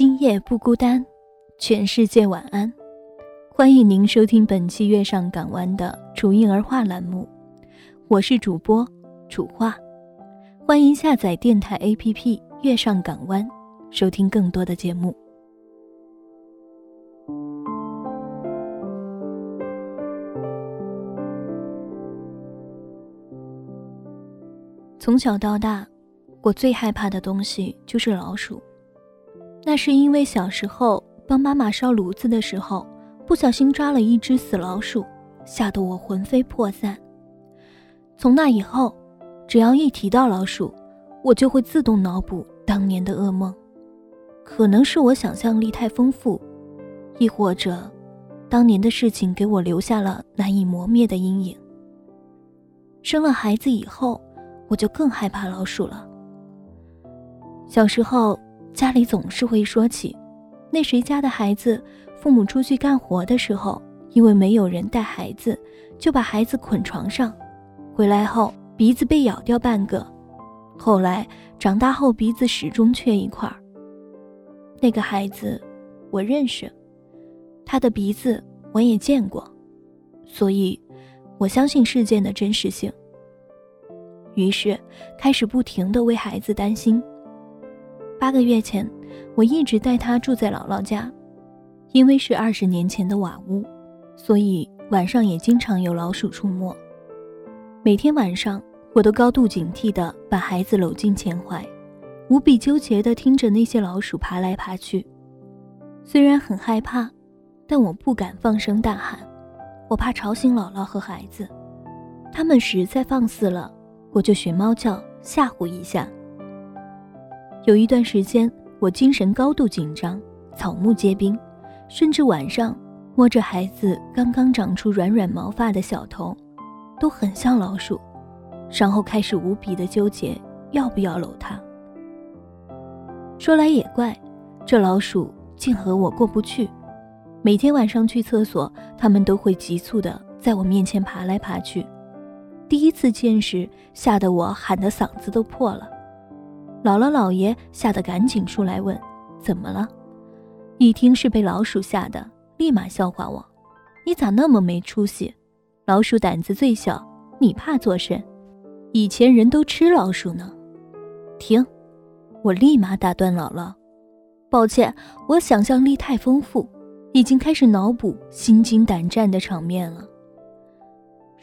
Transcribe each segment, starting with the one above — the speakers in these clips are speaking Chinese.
今夜不孤单，全世界晚安。欢迎您收听本期《月上港湾》的楚婴儿话栏目，我是主播楚话。欢迎下载电台 APP《月上港湾》，收听更多的节目。从小到大，我最害怕的东西就是老鼠。那是因为小时候帮妈妈烧炉子的时候。不小心抓了一只死老鼠，吓得我魂飞魄散。从那以后，只要一提到老鼠，我就会自动脑补当年的噩梦。可能是我想象力太丰富，亦或者，当年的事情给我留下了难以磨灭的阴影。生了孩子以后，我就更害怕老鼠了。小时候，家里总是会说起，那谁家的孩子。父母出去干活的时候，因为没有人带孩子，就把孩子捆床上，回来后鼻子被咬掉半个，后来长大后鼻子始终缺一块。那个孩子，我认识，他的鼻子我也见过，所以，我相信事件的真实性。于是开始不停的为孩子担心。八个月前，我一直带他住在姥姥家。因为是二十年前的瓦屋，所以晚上也经常有老鼠出没。每天晚上，我都高度警惕地把孩子搂进前怀，无比纠结地听着那些老鼠爬来爬去。虽然很害怕，但我不敢放声大喊，我怕吵醒姥姥和孩子。他们实在放肆了，我就学猫叫吓唬一下。有一段时间，我精神高度紧张，草木皆兵。甚至晚上摸着孩子刚刚长出软软毛发的小头，都很像老鼠，然后开始无比的纠结要不要搂它。说来也怪，这老鼠竟和我过不去。每天晚上去厕所，它们都会急促的在我面前爬来爬去。第一次见时，吓得我喊的嗓子都破了。姥姥姥爷吓得赶紧出来问：“怎么了？”一听是被老鼠吓的，立马笑话我：“你咋那么没出息？老鼠胆子最小，你怕做甚？以前人都吃老鼠呢。”停！我立马打断姥姥：“抱歉，我想象力太丰富，已经开始脑补心惊胆战的场面了。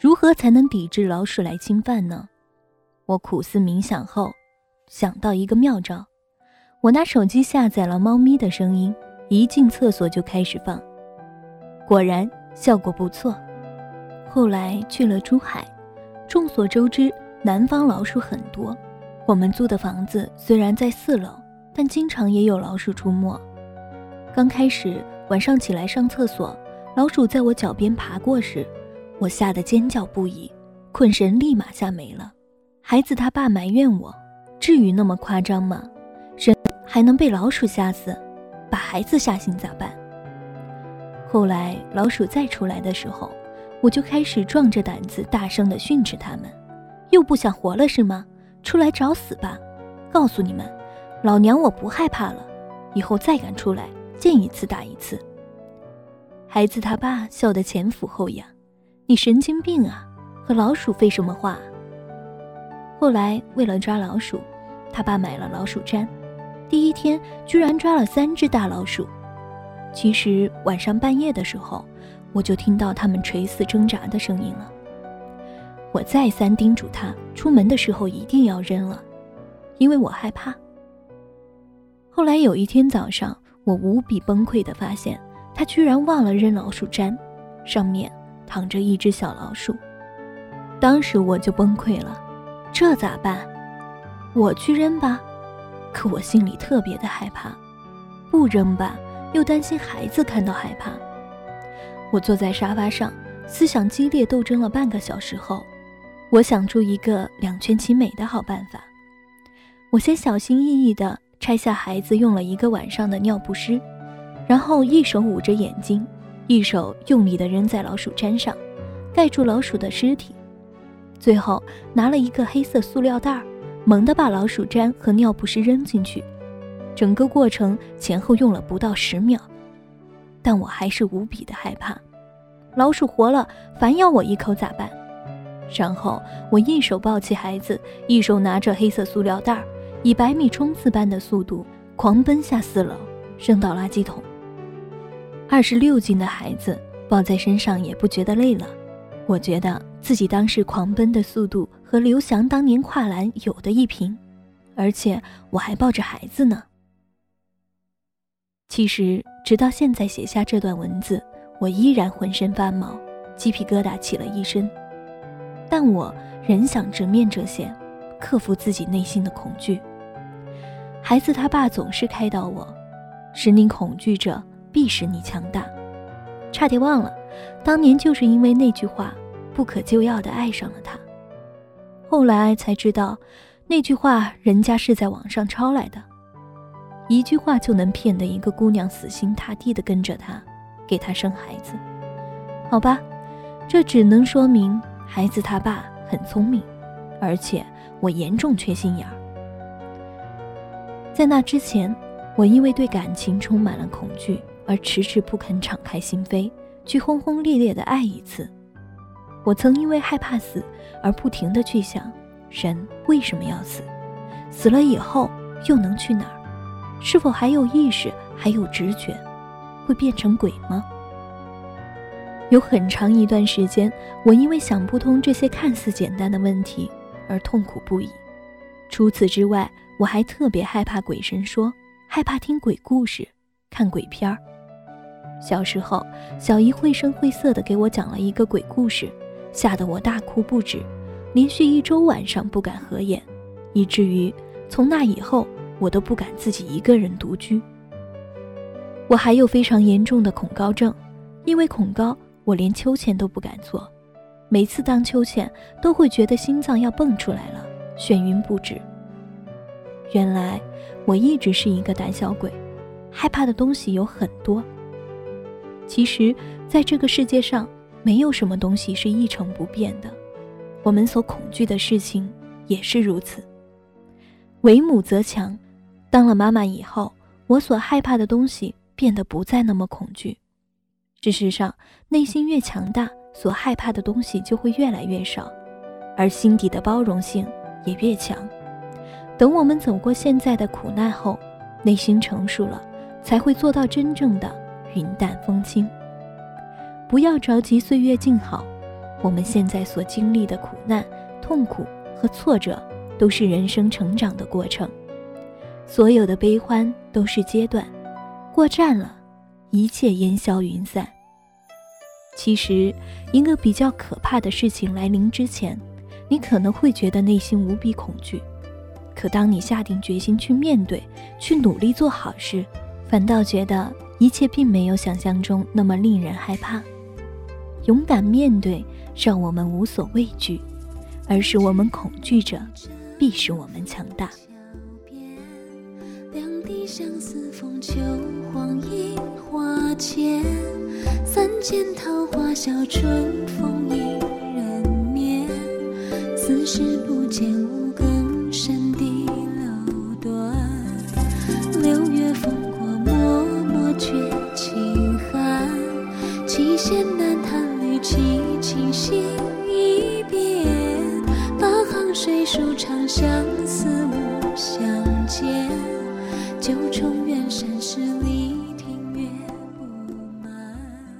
如何才能抵制老鼠来侵犯呢？”我苦思冥想后，想到一个妙招，我拿手机下载了猫咪的声音。一进厕所就开始放，果然效果不错。后来去了珠海，众所周知，南方老鼠很多。我们租的房子虽然在四楼，但经常也有老鼠出没。刚开始晚上起来上厕所，老鼠在我脚边爬过时，我吓得尖叫不已，困神立马吓没了。孩子他爸埋怨我：“至于那么夸张吗？人还能被老鼠吓死？”把孩子吓醒咋办？后来老鼠再出来的时候，我就开始壮着胆子大声地训斥他们：“又不想活了是吗？出来找死吧！告诉你们，老娘我不害怕了，以后再敢出来，见一次打一次。”孩子他爸笑得前俯后仰：“你神经病啊！和老鼠废什么话？”后来为了抓老鼠，他爸买了老鼠粘。第一天居然抓了三只大老鼠。其实晚上半夜的时候，我就听到他们垂死挣扎的声音了。我再三叮嘱他，出门的时候一定要扔了，因为我害怕。后来有一天早上，我无比崩溃地发现，他居然忘了扔老鼠粘，上面躺着一只小老鼠。当时我就崩溃了，这咋办？我去扔吧。可我心里特别的害怕，不扔吧，又担心孩子看到害怕。我坐在沙发上，思想激烈斗争了半个小时后，我想出一个两全其美的好办法。我先小心翼翼地拆下孩子用了一个晚上的尿不湿，然后一手捂着眼睛，一手用力地扔在老鼠毡上，盖住老鼠的尸体。最后拿了一个黑色塑料袋，猛地把老鼠粘和尿不湿扔进去。整个过程前后用了不到十秒。但我还是无比的害怕，老鼠活了，反咬我一口咋办？然后我一手抱起孩子，一手拿着黑色塑料袋，以百米冲刺般的速度狂奔下四楼，扔到垃圾桶。二十六斤的孩子抱在身上也不觉得累了，我觉得自己当时狂奔的速度和刘翔当年跨栏有的一拼，而且我还抱着孩子呢。其实，直到现在写下这段文字，我依然浑身发毛，鸡皮疙瘩起了一身。但我仍想直面这些，克服自己内心的恐惧。孩子他爸总是开导我：“使你恐惧者，必使你强大。”差点忘了，当年就是因为那句话，不可救药地爱上了他。后来才知道，那句话人家是在网上抄来的。一句话就能骗得一个姑娘死心塌地的跟着他，给他生孩子，好吧，这只能说明孩子他爸很聪明，而且我严重缺心眼儿。在那之前，我因为对感情充满了恐惧而迟迟不肯敞开心扉，去轰轰烈烈的爱一次。我曾因为害怕死而不停的去想，人为什么要死？死了以后又能去哪儿？是否还有意识，还有直觉，会变成鬼吗？有很长一段时间，我因为想不通这些看似简单的问题而痛苦不已。除此之外，我还特别害怕鬼神说，害怕听鬼故事，看鬼片儿。小时候，小姨绘声绘色地给我讲了一个鬼故事，吓得我大哭不止，连续一周晚上不敢合眼，以至于从那以后。我都不敢自己一个人独居。我还有非常严重的恐高症，因为恐高，我连秋千都不敢坐。每次荡秋千，都会觉得心脏要蹦出来了，眩晕不止。原来我一直是一个胆小鬼，害怕的东西有很多。其实，在这个世界上，没有什么东西是一成不变的，我们所恐惧的事情也是如此。为母则强。当了妈妈以后，我所害怕的东西变得不再那么恐惧。事实上，内心越强大，所害怕的东西就会越来越少，而心底的包容性也越强。等我们走过现在的苦难后，内心成熟了，才会做到真正的云淡风轻。不要着急岁月静好，我们现在所经历的苦难、痛苦和挫折，都是人生成长的过程。所有的悲欢都是阶段，过站了，一切烟消云散。其实，一个比较可怕的事情来临之前，你可能会觉得内心无比恐惧。可当你下定决心去面对，去努力做好事，反倒觉得一切并没有想象中那么令人害怕。勇敢面对，让我们无所畏惧；而是我们恐惧着，必使我们强大。两地相思风秋黄樱花间，三千桃花笑春风一人眠。此时不见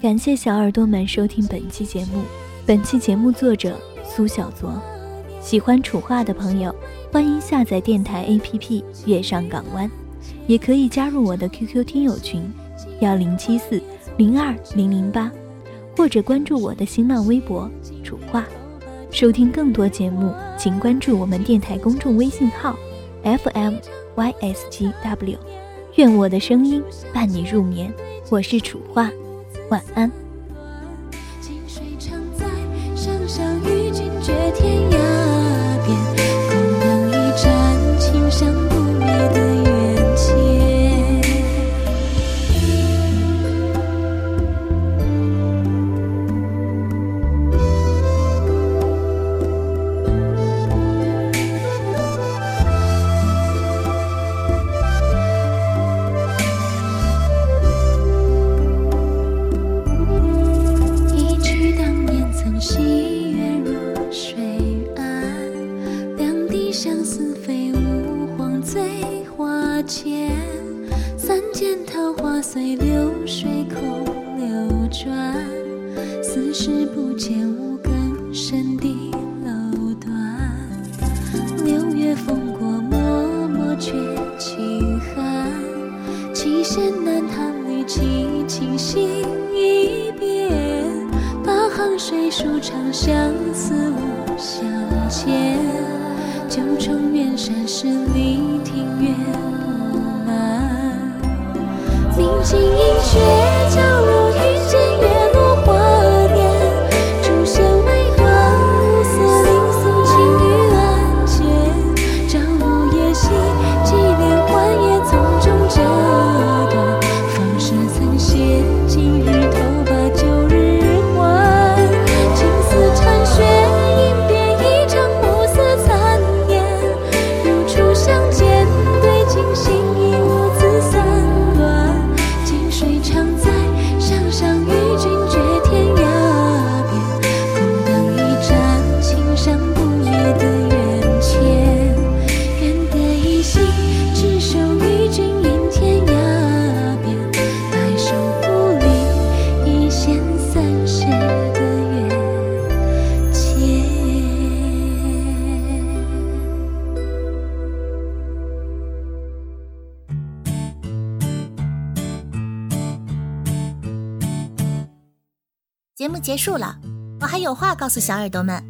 感谢小耳朵们收听本期节目。本期节目作者苏小卓。喜欢楚话的朋友，欢迎下载电台 APP《月上港湾》，也可以加入我的 QQ 听友群幺零七四零二零零八，或者关注我的新浪微博楚话。收听更多节目，请关注我们电台公众微信号。FM YSGW，愿我的声音伴你入眠。我是楚画，晚安。水流水空流转四时不见五更深的楼段六月风过默默却轻寒七弦难弹一曲情心一变八行水书长相思无相见九重远山是结束了，我还有话告诉小耳朵们：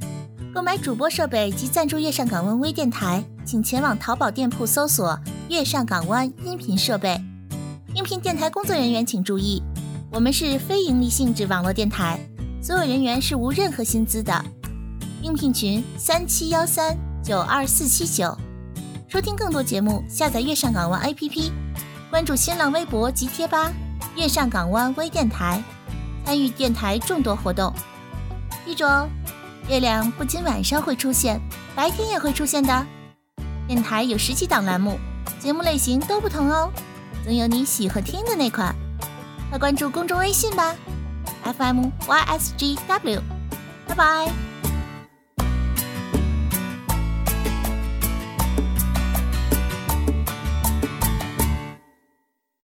购买主播设备及赞助月上港湾微电台，请前往淘宝店铺搜索“月上港湾音频设备”。应聘电台工作人员请注意，我们是非盈利性质网络电台，所有人员是无任何薪资的。应聘群：三七幺三九二四七九。收听更多节目，下载月上港湾 APP，关注新浪微博及贴吧“月上港湾微电台”。参与电台众多活动，记住哦，月亮不仅晚上会出现，白天也会出现的。电台有十几档栏目，节目类型都不同哦，总有你喜欢听的那款。快关注公众微信吧，FM YSGW，拜拜。